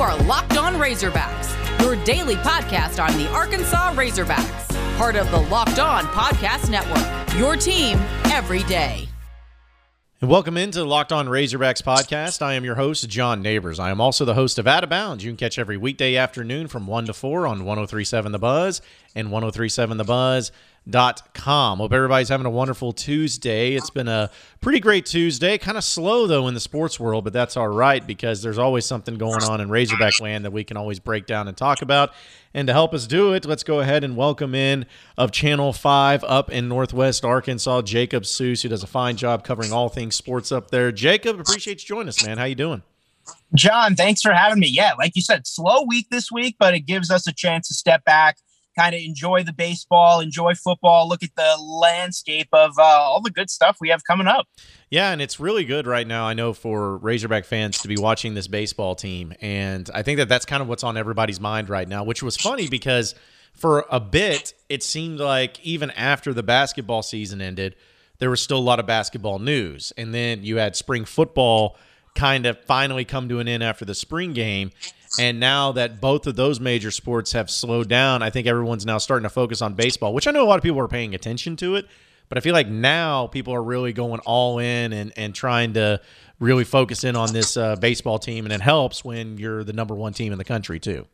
are Locked On Razorbacks, your daily podcast on the Arkansas Razorbacks, part of the Locked On Podcast Network. Your team every day. And welcome into the Locked On Razorbacks podcast. I am your host, John Neighbors. I am also the host of Out of Bounds. You can catch every weekday afternoon from 1 to 4 on 1037 The Buzz and 1037 The Buzz dot com. Hope everybody's having a wonderful Tuesday. It's been a pretty great Tuesday. Kind of slow though in the sports world, but that's all right because there's always something going on in Razorback land that we can always break down and talk about. And to help us do it, let's go ahead and welcome in of Channel 5 up in Northwest Arkansas, Jacob Seuss, who does a fine job covering all things sports up there. Jacob, appreciate you joining us, man. How you doing? John, thanks for having me. Yeah, like you said, slow week this week, but it gives us a chance to step back kind of enjoy the baseball, enjoy football, look at the landscape of uh, all the good stuff we have coming up. Yeah, and it's really good right now. I know for Razorback fans to be watching this baseball team, and I think that that's kind of what's on everybody's mind right now. Which was funny because for a bit it seemed like even after the basketball season ended, there was still a lot of basketball news, and then you had spring football kind of finally come to an end after the spring game. And now that both of those major sports have slowed down, I think everyone's now starting to focus on baseball, which I know a lot of people are paying attention to it. But I feel like now people are really going all in and, and trying to really focus in on this uh, baseball team. And it helps when you're the number one team in the country, too.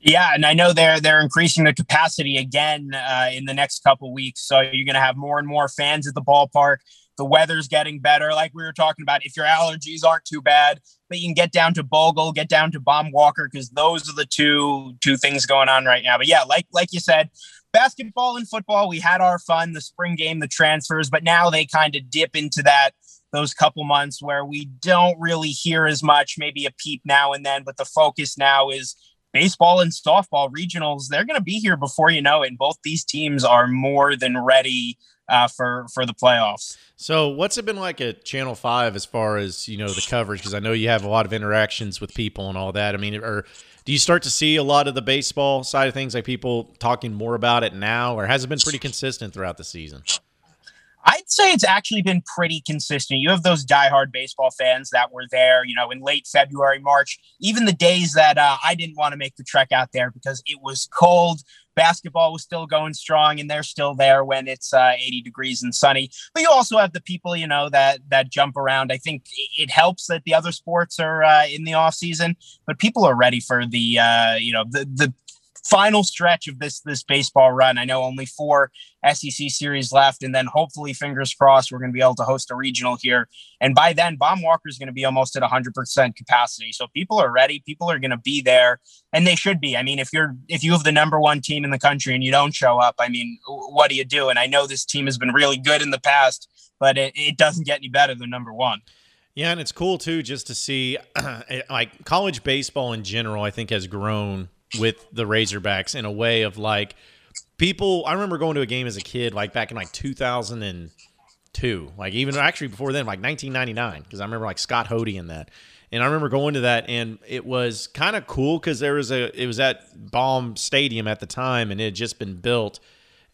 Yeah, and I know they're they're increasing the capacity again uh, in the next couple weeks. So you're going to have more and more fans at the ballpark. The weather's getting better, like we were talking about. If your allergies aren't too bad, but you can get down to Bogle, get down to Baum Walker, because those are the two two things going on right now. But yeah, like like you said, basketball and football, we had our fun, the spring game, the transfers, but now they kind of dip into that those couple months where we don't really hear as much, maybe a peep now and then, but the focus now is baseball and softball regionals. They're going to be here before you know it. And both these teams are more than ready uh, for for the playoffs. So, what's it been like at Channel Five as far as you know the coverage? Because I know you have a lot of interactions with people and all that. I mean, or do you start to see a lot of the baseball side of things, like people talking more about it now, or has it been pretty consistent throughout the season? I'd say it's actually been pretty consistent. You have those diehard baseball fans that were there, you know, in late February, March, even the days that uh, I didn't want to make the trek out there because it was cold. Basketball was still going strong, and they're still there when it's uh, 80 degrees and sunny. But you also have the people, you know, that that jump around. I think it helps that the other sports are uh, in the off season, but people are ready for the, uh, you know, the the final stretch of this this baseball run. I know only four SEC series left, and then hopefully, fingers crossed, we're going to be able to host a regional here. And by then, Baum Walker is going to be almost at 100% capacity. So people are ready. People are going to be there, and they should be. I mean, if you're if you have the number one team in the country and you don't show up, I mean, what do you do? And I know this team has been really good in the past, but it, it doesn't get any better than number one. Yeah, and it's cool too just to see eh, like college baseball in general. I think has grown with the Razorbacks in a way of like people. I remember going to a game as a kid, like back in like 2002, like even actually before then, like 1999, because I remember like Scott Hody in that. And I remember going to that, and it was kind of cool because there was a it was at Baum Stadium at the time, and it had just been built.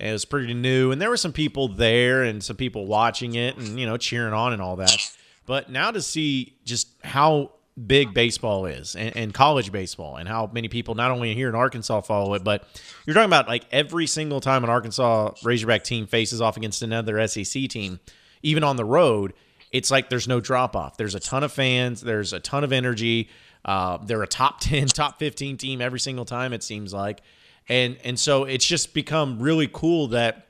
And it was pretty new, and there were some people there and some people watching it, and you know cheering on and all that. But now to see just how big baseball is and, and, college baseball and how many people not only here in Arkansas follow it, but you're talking about like every single time an Arkansas Razorback team faces off against another SEC team, even on the road, it's like there's no drop off. There's a ton of fans, there's a ton of energy. Uh, they're a top 10, top 15 team every single time, it seems like. And, and so it's just become really cool that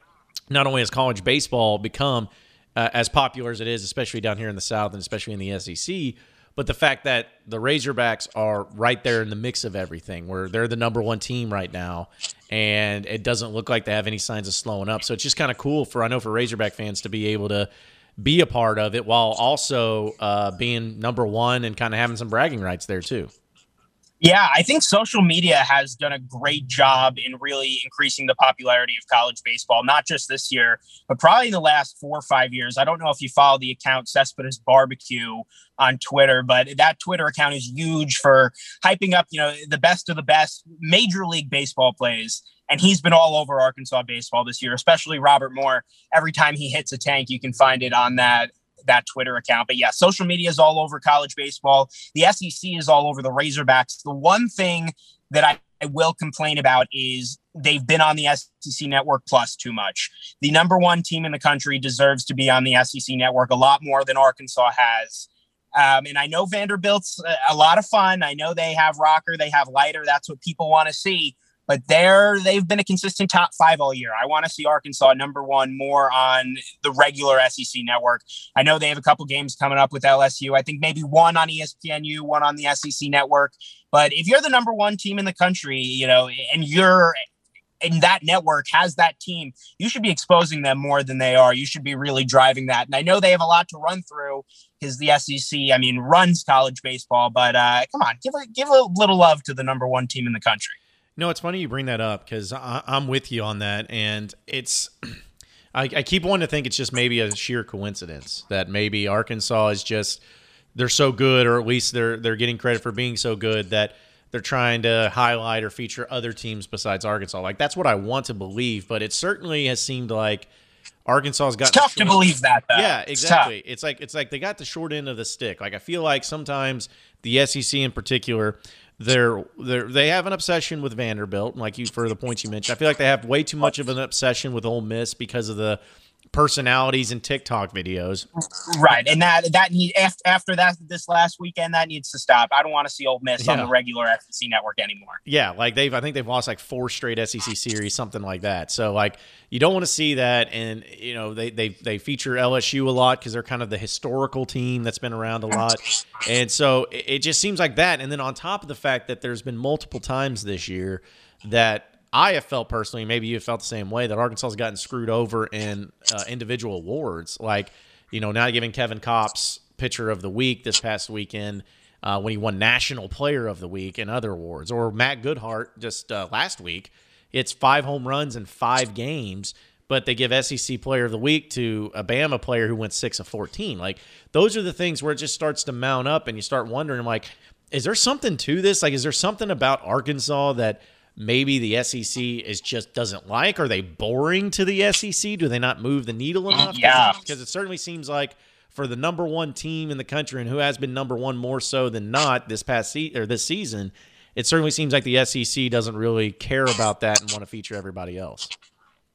not only has college baseball become uh, as popular as it is, especially down here in the South and especially in the SEC, but the fact that the Razorbacks are right there in the mix of everything, where they're the number one team right now, and it doesn't look like they have any signs of slowing up. So it's just kind of cool for I know for Razorback fans to be able to be a part of it while also uh, being number one and kind of having some bragging rights there too. Yeah, I think social media has done a great job in really increasing the popularity of college baseball, not just this year, but probably the last four or five years. I don't know if you follow the account Cespedes Barbecue on Twitter, but that Twitter account is huge for hyping up, you know, the best of the best major league baseball plays. And he's been all over Arkansas baseball this year, especially Robert Moore. Every time he hits a tank, you can find it on that that Twitter account. But yeah, social media is all over college baseball. The SEC is all over the Razorbacks. The one thing that I, I will complain about is they've been on the SEC network plus too much. The number one team in the country deserves to be on the SEC network a lot more than Arkansas has. Um, and I know Vanderbilt's a lot of fun. I know they have Rocker, they have Leiter. That's what people want to see. But they're they've been a consistent top five all year. I want to see Arkansas number one more on the regular SEC network. I know they have a couple games coming up with LSU. I think maybe one on ESPNU, one on the SEC network. But if you're the number one team in the country, you know, and you're and that network has that team, you should be exposing them more than they are. You should be really driving that. And I know they have a lot to run through because the SEC, I mean, runs college baseball. But uh, come on, give a give a little love to the number one team in the country. No, it's funny you bring that up because I'm with you on that, and it's. I, I keep wanting to think it's just maybe a sheer coincidence that maybe Arkansas is just they're so good, or at least they're they're getting credit for being so good that they're trying to highlight or feature other teams besides Arkansas. Like that's what I want to believe, but it certainly has seemed like Arkansas's got tough to believe that. Though. Yeah, exactly. It's, it's, like it's like they got the short end of the stick. Like I feel like sometimes the SEC in particular, they're they're they have an obsession with Vanderbilt. Like you for the points you mentioned, I feel like they have way too much of an obsession with Ole Miss because of the personalities and TikTok videos. Right, and that that need after, that this last weekend that needs to stop. I don't want to see Ole Miss yeah. on the regular SEC network anymore. Yeah, like they've I think they've lost like four straight SEC series, something like that. So like you don't want to see that, and you know they they they feature LSU a lot because they're kind of the historical team that's been around a lot, and so it, it just seems like that. And then on top of the fact that there's been multiple times this year that I have felt personally, maybe you have felt the same way, that Arkansas has gotten screwed over in uh, individual awards. Like, you know, now giving Kevin Kopps pitcher of the week this past weekend uh, when he won National Player of the Week and other awards, or Matt Goodheart just uh, last week. It's five home runs in five games, but they give SEC Player of the Week to a Bama player who went six of 14. Like, those are the things where it just starts to mount up and you start wondering, like, is there something to this? Like, is there something about Arkansas that – maybe the SEC is just doesn't like? Are they boring to the SEC? Do they not move the needle enough? Yeah, because it certainly seems like for the number one team in the country and who has been number one more so than not this past se- or this season, it certainly seems like the SEC doesn't really care about that and want to feature everybody else.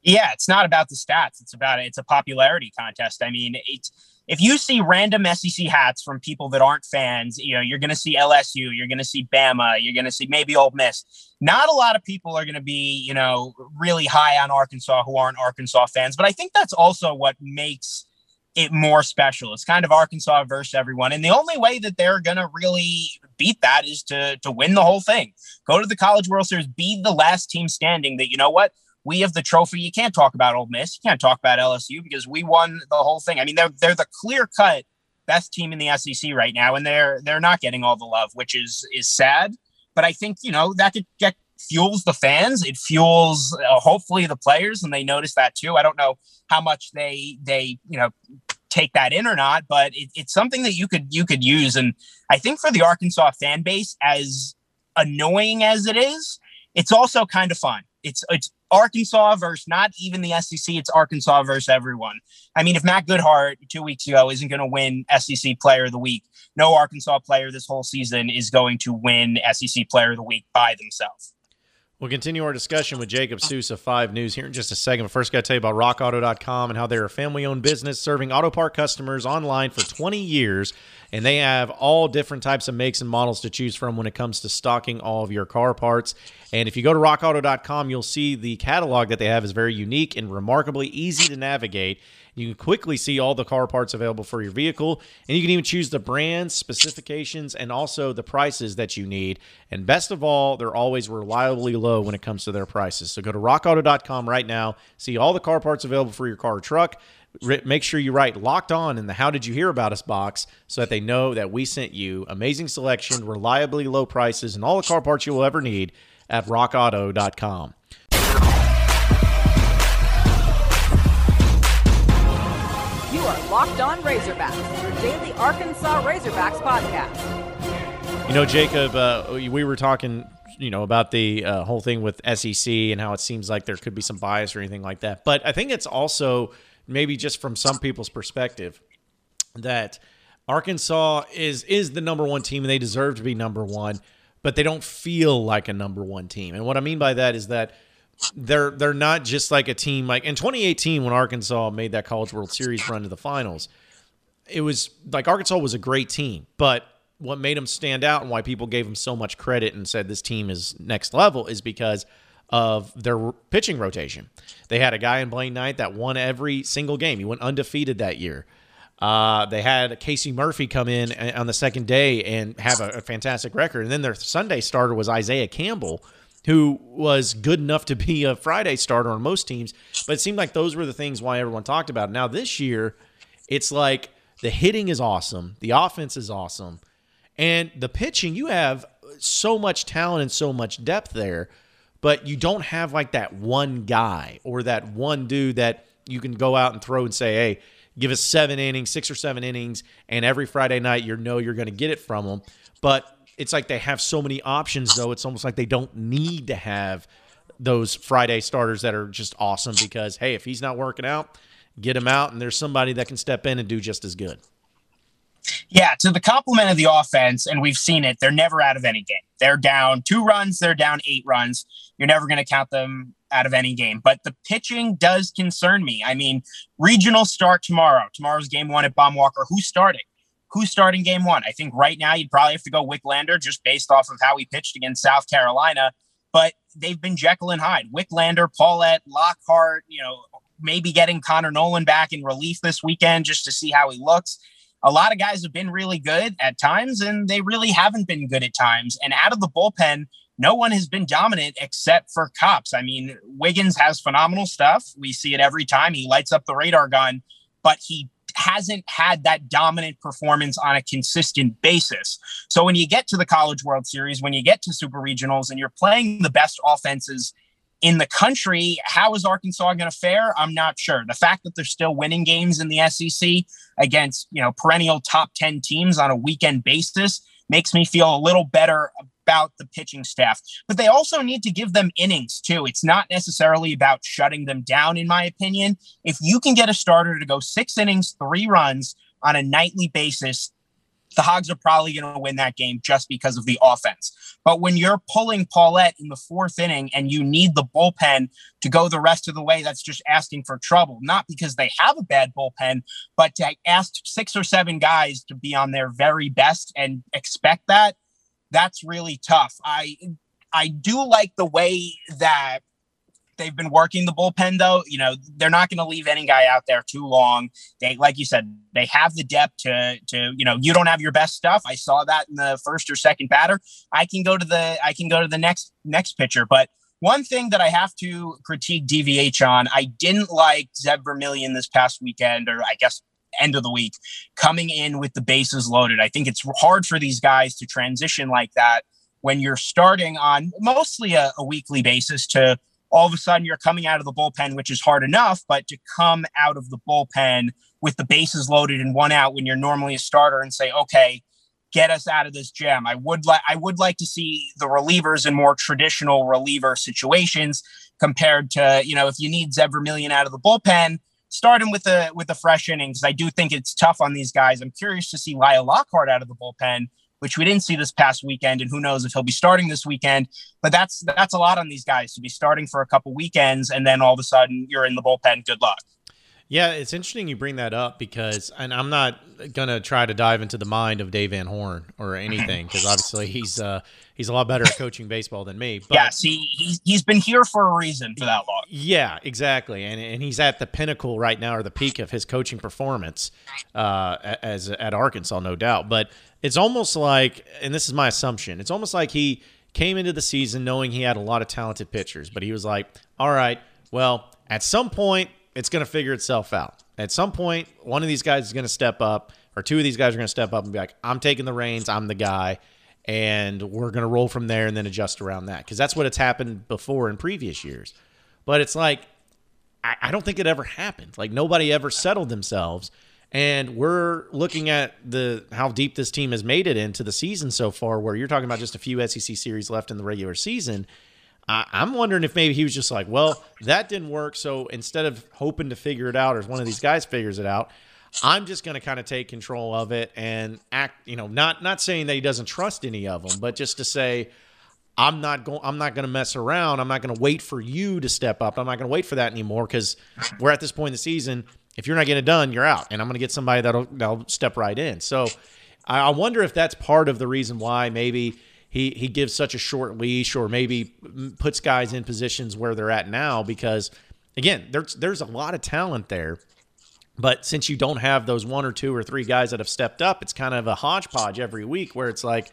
Yeah, it's not about the stats. It's about it's a popularity contest. I mean, it's if you see random SEC hats from people that aren't fans, you know, you're going to see LSU, you're going to see Bama, you're going to see maybe Ole Miss. Not a lot of people are going to be, you know, really high on Arkansas who aren't Arkansas fans. But I think that's also what makes it more special. It's kind of Arkansas versus everyone. And the only way that they're going to really beat that is to to win the whole thing. Go to the College World Series, be the last team standing that you know what? We have the trophy. You can't talk about Ole Miss. You can't talk about LSU because we won the whole thing. I mean, they're they're the clear cut best team in the SEC right now, and they're they're not getting all the love, which is is sad. But I think you know that get fuels the fans. It fuels uh, hopefully the players, and they notice that too. I don't know how much they they you know take that in or not, but it, it's something that you could you could use. And I think for the Arkansas fan base, as annoying as it is, it's also kind of fun. It's it's Arkansas versus not even the SEC. It's Arkansas versus everyone. I mean, if Matt Goodheart two weeks ago isn't going to win SEC Player of the Week, no Arkansas player this whole season is going to win SEC Player of the Week by themselves. We'll continue our discussion with Jacob Sousa, 5 News, here in just a second. But first, got to tell you about rockauto.com and how they're a family owned business serving auto part customers online for 20 years. And they have all different types of makes and models to choose from when it comes to stocking all of your car parts. And if you go to rockauto.com, you'll see the catalog that they have is very unique and remarkably easy to navigate. You can quickly see all the car parts available for your vehicle, and you can even choose the brands, specifications, and also the prices that you need. And best of all, they're always reliably low when it comes to their prices. So go to rockauto.com right now, see all the car parts available for your car or truck. Make sure you write locked on in the How Did You Hear About Us box so that they know that we sent you. Amazing selection, reliably low prices, and all the car parts you will ever need at rockauto.com. Locked On Razorbacks, your daily Arkansas Razorbacks podcast. You know, Jacob, uh, we were talking, you know, about the uh, whole thing with SEC and how it seems like there could be some bias or anything like that. But I think it's also maybe just from some people's perspective. that Arkansas is is the number one team and they deserve to be number one, but they don't feel like a number one team. And what I mean by that is that they're they're not just like a team like in 2018 when Arkansas made that College World Series run to the finals. It was like Arkansas was a great team, but what made them stand out and why people gave them so much credit and said this team is next level is because of their pitching rotation. They had a guy in Blaine Knight that won every single game. He went undefeated that year. Uh, they had Casey Murphy come in on the second day and have a, a, fantastic record. And then their Sunday starter was Isaiah Campbell, who was good enough to be a Friday starter on most teams. But it seemed like those were the things why everyone talked about it. Now, this year, it's like the hitting is awesome, the offense is awesome, and the pitching, you have so much talent and so much depth there but you don't have like that one guy or that one dude that you can go out and throw and say, hey, give us seven innings, six or seven innings, and every Friday night you know you're going to get it from them. But it's like they have so many options, though. It's almost like they don't need to have those Friday starters that are just awesome because, hey, if he's not working out, get him out, and there's somebody that can step in and do just as good. Yeah, to the complement of the offense, and we've seen it, they're never out of any game. They're down two runs, they're down eight runs. You're never going to count them out of any game. But the pitching does concern me. I mean, regional start tomorrow. Tomorrow's game one at Baum-Walker. Who's starting? Who's starting game one? I think right now you'd probably have to go Wicklander just based off of how he pitched against South Carolina. But they've been Jekyll and Hyde. Wicklander, Pallette, Lockhart, you know, maybe getting Connor Noland back in relief this weekend just to see how he looks a lot of guys have been really good at times and they really haven't been good at times. And out of the bullpen, no one has been dominant except for Kopps. I mean, Wiggins has phenomenal stuff. We see it every time. He lights up the radar gun, but he hasn't had that dominant performance on a consistent basis. So when you get to the College World Series, when you get to Super Regionals and you're playing the best offenses in the country, how is Arkansas going to fare? I'm not sure. The fact that they're still winning games in the SEC against, you know, perennial top 10 teams on a weekend basis makes me feel a little better about the pitching staff. But they also need to give them innings too. It's not necessarily about shutting them down, in my opinion. If you can get a starter to go six innings, three runs on a nightly basis, the Hogs are probably going to win that game just because of the offense. But when you're pulling Pallette in the fourth inning and you need the bullpen to go the rest of the way, that's just asking for trouble. Not because they have a bad bullpen, but to ask six or seven guys to be on their very best and expect that, that's really tough. I I do like the way that they've been working the bullpen though. You know, they're not going to leave any guy out there too long. They, like you said, they have the depth to, to, you know, you don't have your best stuff. I saw that in the first or second batter. I can go to the, I can go to the next, next pitcher. But one thing that I have to critique DVH on, I didn't like Zeb Vermillion this past weekend, or I guess end of the week, coming in with the bases loaded. I think it's hard for these guys to transition like that when you're starting on mostly a, a weekly basis to all of a sudden you're coming out of the bullpen, which is hard enough, but to come out of the bullpen with the bases loaded and one out when you're normally a starter and say, okay, get us out of this jam. I would like I would like to see the relievers in more traditional reliever situations compared to, you know, if you need Zeb out of the bullpen, start him with a with a fresh innings. I do think it's tough on these guys. I'm curious to see Lyle Lockhart out of the bullpen which we didn't see this past weekend, and who knows if he'll be starting this weekend. But that's that's a lot on these guys to be starting for a couple weekends, and then all of a sudden you're in the bullpen. Good luck. Yeah, it's interesting you bring that up because, and I'm not gonna try to dive into the mind of Dave Van Horn or anything because obviously he's uh, he's a lot better at coaching baseball than me. But, yes, he he's, he's been here for a reason for that long. Yeah, exactly, and and he's at the pinnacle right now or the peak of his coaching performance uh, as at Arkansas, no doubt. But it's almost like, and this is my assumption, it's almost like he came into the season knowing he had a lot of talented pitchers, but he was like, all right, well, at some point, it's going to figure itself out. At some point, one of these guys is going to step up, or two of these guys are going to step up and be like, I'm taking the reins, I'm the guy, and we're going to roll from there and then adjust around that. Because that's what it's happened before in previous years. But it's like, I, I don't think it ever happened. Like, nobody ever settled themselves and we're looking at the how deep this team has made it into the season so far, where you're talking about just a few SEC series left in the regular season. I, I'm wondering if maybe he was just like, well, that didn't work. So instead of hoping to figure it out, or one of these guys figures it out, I'm just going to kind of take control of it and act, you know, not not saying that he doesn't trust any of them, but just to say I'm not going I'm not going to mess around. I'm not going to wait for you to step up. I'm not going to wait for that anymore cuz we're at this point in the season. If you're not getting it done, you're out. And I'm going to get somebody that'll that'll step right in. So I wonder if that's part of the reason why maybe he he gives such a short leash or maybe puts guys in positions where they're at now because again, there's there's a lot of talent there but since you don't have those one or two or three guys that have stepped up, it's kind of a hodgepodge every week where it's like,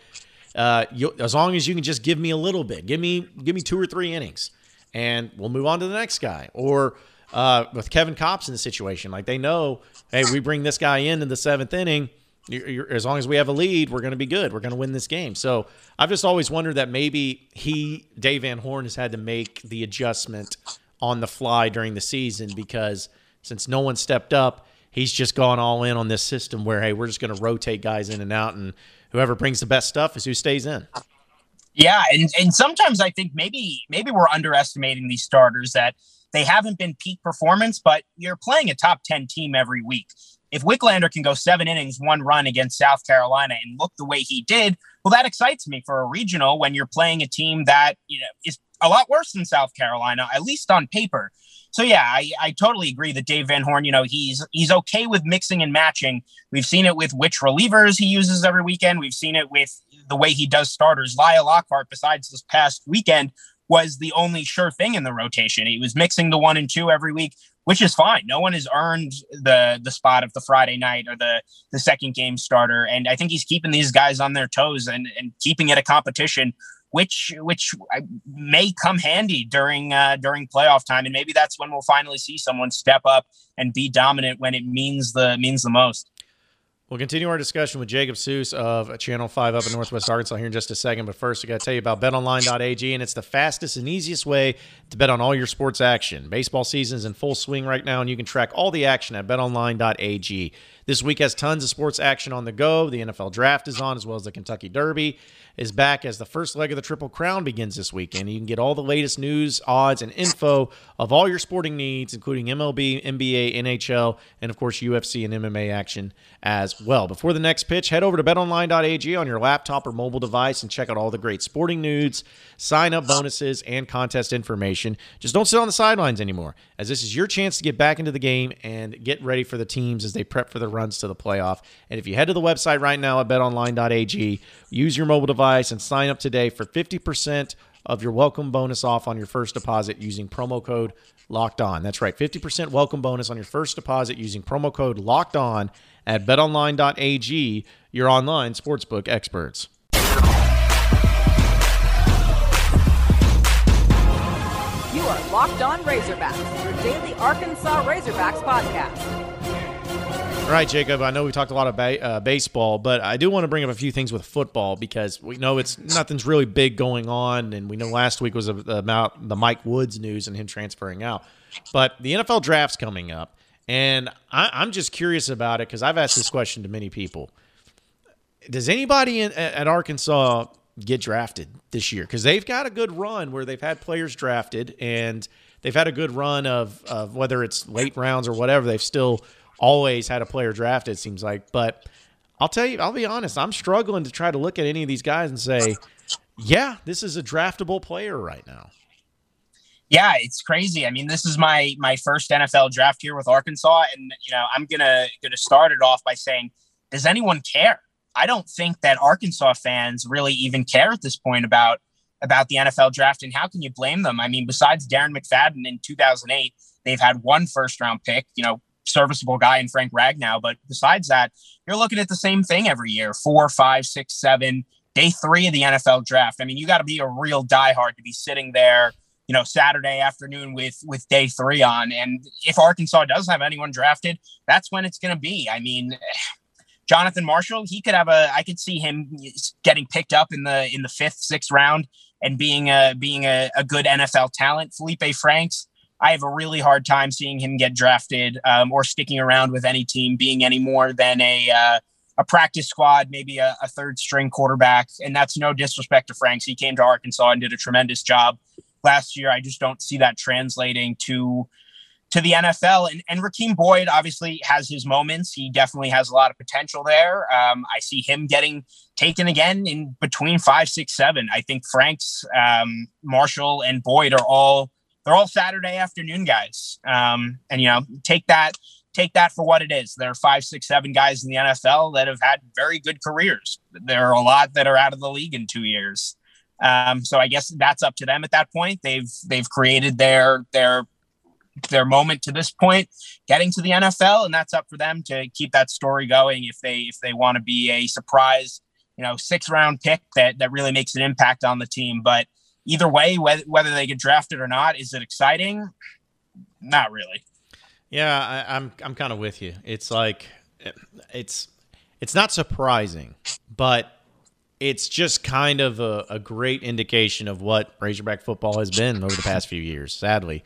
uh, you, as long as you can just give me a little bit, give me give me two or three innings, and we'll move on to the next guy. Or uh, with Kevin Kopps in the situation, like they know, hey, we bring this guy in in the seventh inning. You're, you're, as long as we have a lead, we're going to be good. We're going to win this game. So I've just always wondered that maybe he, Dave Van Horn, has had to make the adjustment on the fly during the season because since no one stepped up, he's just gone all in on this system where hey, we're just going to rotate guys in and out, and whoever brings the best stuff is who stays in. Yeah, and and sometimes I think maybe maybe we're underestimating these starters that they haven't been peak performance, but you're playing a top 10 team every week. If Wicklander can go seven innings, one run against South Carolina and look the way he did, well, that excites me for a regional when you're playing a team that, you know, is a lot worse than South Carolina, at least on paper. So yeah, I, I totally agree that Dave Van Horn, you know, he's he's okay with mixing and matching. We've seen it with which relievers he uses every weekend. We've seen it with the way he does starters. Lyle Lockhart, besides this past weekend, was the only sure thing in the rotation. He was mixing the one and two every week, which is fine. No one has earned the the spot of the Friday night or the the second game starter. And I think he's keeping these guys on their toes and, and keeping it a competition which which may come handy during uh, during playoff time, and maybe that's when we'll finally see someone step up and be dominant when it means the means the most. We'll continue our discussion with Jacob Seuss of Channel 5 up in Northwest Arkansas here in just a second. But first, I got to tell you about betonline.ag, and it's the fastest and easiest way to bet on all your sports action. Baseball season is in full swing right now, and you can track all the action at betonline.ag. This week has tons of sports action on the go. The NFL draft is on, as well as the Kentucky Derby is back as the first leg of the Triple Crown begins this weekend. You can get all the latest news, odds, and info of all your sporting needs, including MLB, NBA, NHL, and of course UFC and MMA action as well. Before the next pitch, head over to betonline.ag on your laptop or mobile device and check out all the great sporting news, sign up bonuses, and contest information. Just don't sit on the sidelines anymore, as this is your chance to get back into the game and get ready for the teams as they prep for the runs to the playoff. And if you head to the website right now at betonline.ag, use your mobile device and sign up today for 50% of your welcome bonus off on your first deposit using promo code locked on. That's right, 50% welcome bonus on your first deposit using promo code locked on at betonline.ag, your online sportsbook experts. You are Locked On Razorbacks, your daily Arkansas Razorbacks podcast. All right, Jacob. I know we talked a lot ba- uh, baseball, but I do want to bring up a few things with football because we know it's nothing's really big going on, and we know last week was about the Mike Woods news and him transferring out. But the NFL draft's coming up, and I, am just curious about it because I've asked this question to many people. Does anybody in, at Arkansas get drafted this year? Because they've got a good run where they've had players drafted, and they've had a good run of, of whether it's late rounds or whatever. They've still always had a player drafted, it seems like. But I'll tell you, I'll be honest, I'm struggling to try to look at any of these guys and say, yeah, this is a draftable player right now. Yeah, it's crazy. I mean, this is my my first NFL draft here with Arkansas, and you know, I'm gonna gonna start it off by saying, does anyone care? I don't think that Arkansas fans really even care at this point about about the NFL draft, and how can you blame them? I mean, besides Darren McFadden in 2008, they've had one first round pick. You know, serviceable guy in Frank Ragnow. But besides that, you're looking at the same thing every year four, five, six, seven, day three of the NFL draft. I mean, you got to be a real diehard to be sitting there, you know, Saturday afternoon with with day three on. And if Arkansas does have anyone drafted, that's when it's going to be. I mean, Jonathan Marshall, he could have a. I could see him getting picked up in the in the fifth, sixth round and being a being a, a good NFL talent. Feleipe Franks, I have a really hard time seeing him get drafted um, or sticking around with any team, being any more than a uh, a practice squad, maybe a, a, third string quarterback. And that's no disrespect to Franks. He came to Arkansas and did a tremendous job last year. I just don't see that translating to to the NFL. And, and Rakeem Boyd obviously has his moments. He definitely has a lot of potential there. Um, I see him getting taken again in between five, six, seven. I think Franks, um, Marshall, and Boyd are all they're all Saturday afternoon guys. Um, and you know, take that take that for what it is. There are five, six, seven guys in the NFL that have had very good careers. There are a lot that are out of the league in two years. Um, so I guess that's up to them at that point. They've they've created their their their moment to this point, getting to the NFL, and that's up for them to keep that story going if they if they want to be a surprise, you know, six round pick that that really makes an impact on the team. But either way, whether they get drafted or not, is it exciting? Not really. Yeah, I, I'm I'm kind of with you. It's like it's it's not surprising, but it's just kind of a, a, great indication of what Razorback football has been over the past few years. Sadly,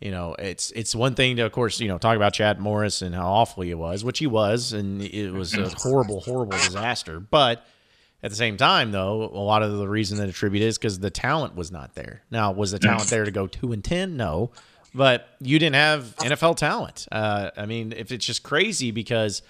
you know, it's it's one thing to, of course, you know, talk about Chad Morris and how awful he was, which he was, and it was a horrible, horrible disaster. But at the same time, though, a lot of the reason that attribute is because the talent was not there. Now, was the talent there to go two and ten? No, but you didn't have NFL talent. Uh, I mean, if it's just crazy because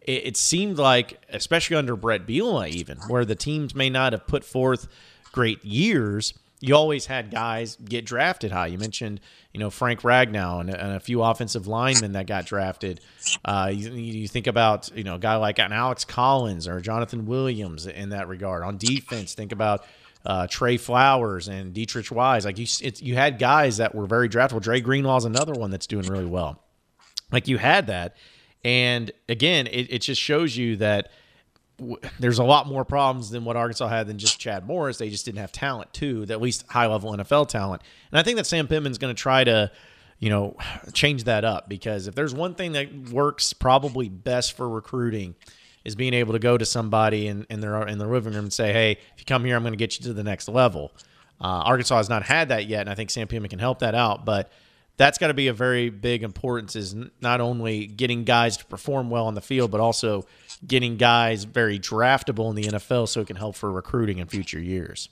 it, it seemed like, especially under Bret Bielema, even where the teams may not have put forth great years you always had guys get drafted high. You mentioned, you know, Frank Ragnow and, and a few offensive linemen that got drafted. Uh, you, you, think about, you know, a guy like an Alex Collins or Jonathan Williams in that regard. On defense, think about uh, Trey Flowers and Deatrich Wise. Like you, you had guys that were very draftable. Dre Greenlaw is another one that's doing really well. Like you had that, and again, it, it just shows you that there's a lot more problems than what Arkansas had than just Chad Morris. They just didn't have talent too, at least high level NFL talent. And I think that Sam Pittman's going to try to, you know, change that up because if there's one thing that works probably best for recruiting is being able to go to somebody in, in their in their living room and say, hey, if you come here, I'm going to get you to the next level. Uh, Arkansas has not had that yet, and I think Sam Pittman can help that out. But that's got to be a very big importance is not only getting guys to perform well on the field, but also getting guys very draftable in the NFL so it can help for recruiting in future years.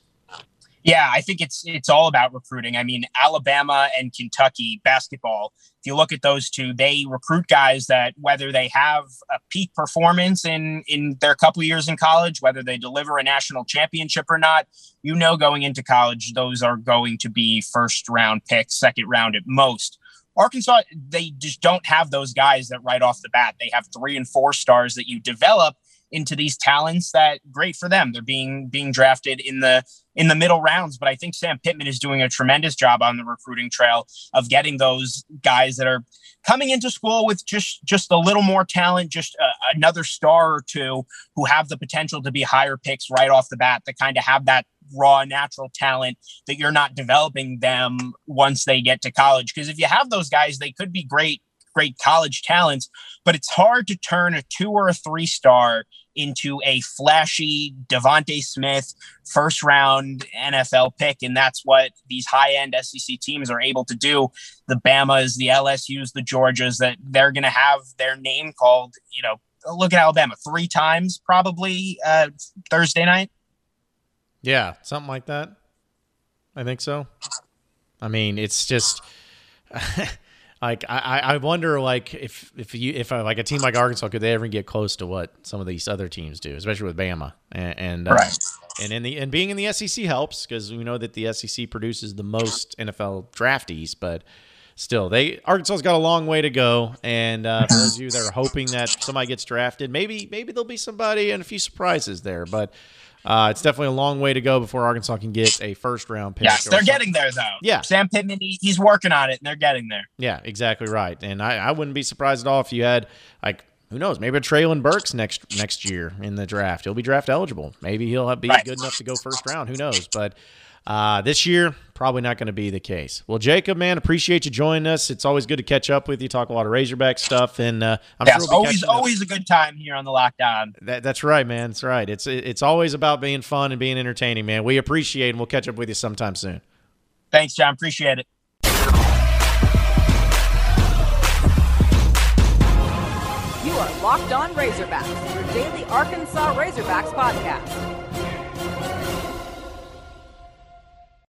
Yeah, I think it's it's all about recruiting. I mean, Alabama and Kentucky basketball. If you look at those two, they recruit guys that whether they have a peak performance in in their couple years in college, whether they deliver a national championship or not, you know, going into college, those are going to be first round picks, second round at most. Arkansas, they just don't have those guys that right off the bat. They have three and four stars that you develop into these talents that great for them. They're being being drafted in the in the middle rounds, but I think Sam Pittman is doing a tremendous job on the recruiting trail of getting those guys that are coming into school with just just a little more talent, just a, another star or two who have the potential to be higher picks right off the bat that kind of have that raw natural talent that you're not developing them once they get to college because if you have those guys they could be great great college talents, but it's hard to turn a two or a three star into a flashy DeVonta Smith first round NFL pick. And that's what these high end SEC teams are able to do. The Bamas, the LSUs, the Georgias, that they're going to have their name called, you know, look at Alabama three times probably uh, Thursday night. Yeah, something like that. I think so. I mean, it's just. like I, I wonder like if if you if uh, like a team like Arkansas could they ever get close to what some of these other teams do, especially with Bama and, and uh, right. and in the and being in the SEC helps because we know that the SEC produces the most NFL draftees, but still they Arkansas's got a long way to go. And uh, for those of you that are hoping that somebody gets drafted, maybe maybe there'll be somebody and a few surprises there, but. Uh, it's definitely a long way to go before Arkansas can get a first round pick. Yes, they're getting there though. Yeah, Sam Pittman, he, he's working on it, and they're getting there. Yeah, exactly right. And I, I wouldn't be surprised at all if you had like who knows, maybe a Treylon Burks next next year in the draft. He'll be draft eligible. Maybe he'll be right. good enough to go first round. Who knows? But uh, this year, probably not going to be the case. Well, Jacob, man, appreciate you joining us. It's always good to catch up with you, talk a lot of Razorback stuff, and uh, I'm yes, sure we'll always always a good time here on the Locked On. That, that's right, man. That's right. It's it's always about being fun and being entertaining, man. We appreciate, and we'll catch up with you sometime soon. Thanks, John. Appreciate it. You are Locked On Razorbacks, your daily Arkansas Razorbacks podcast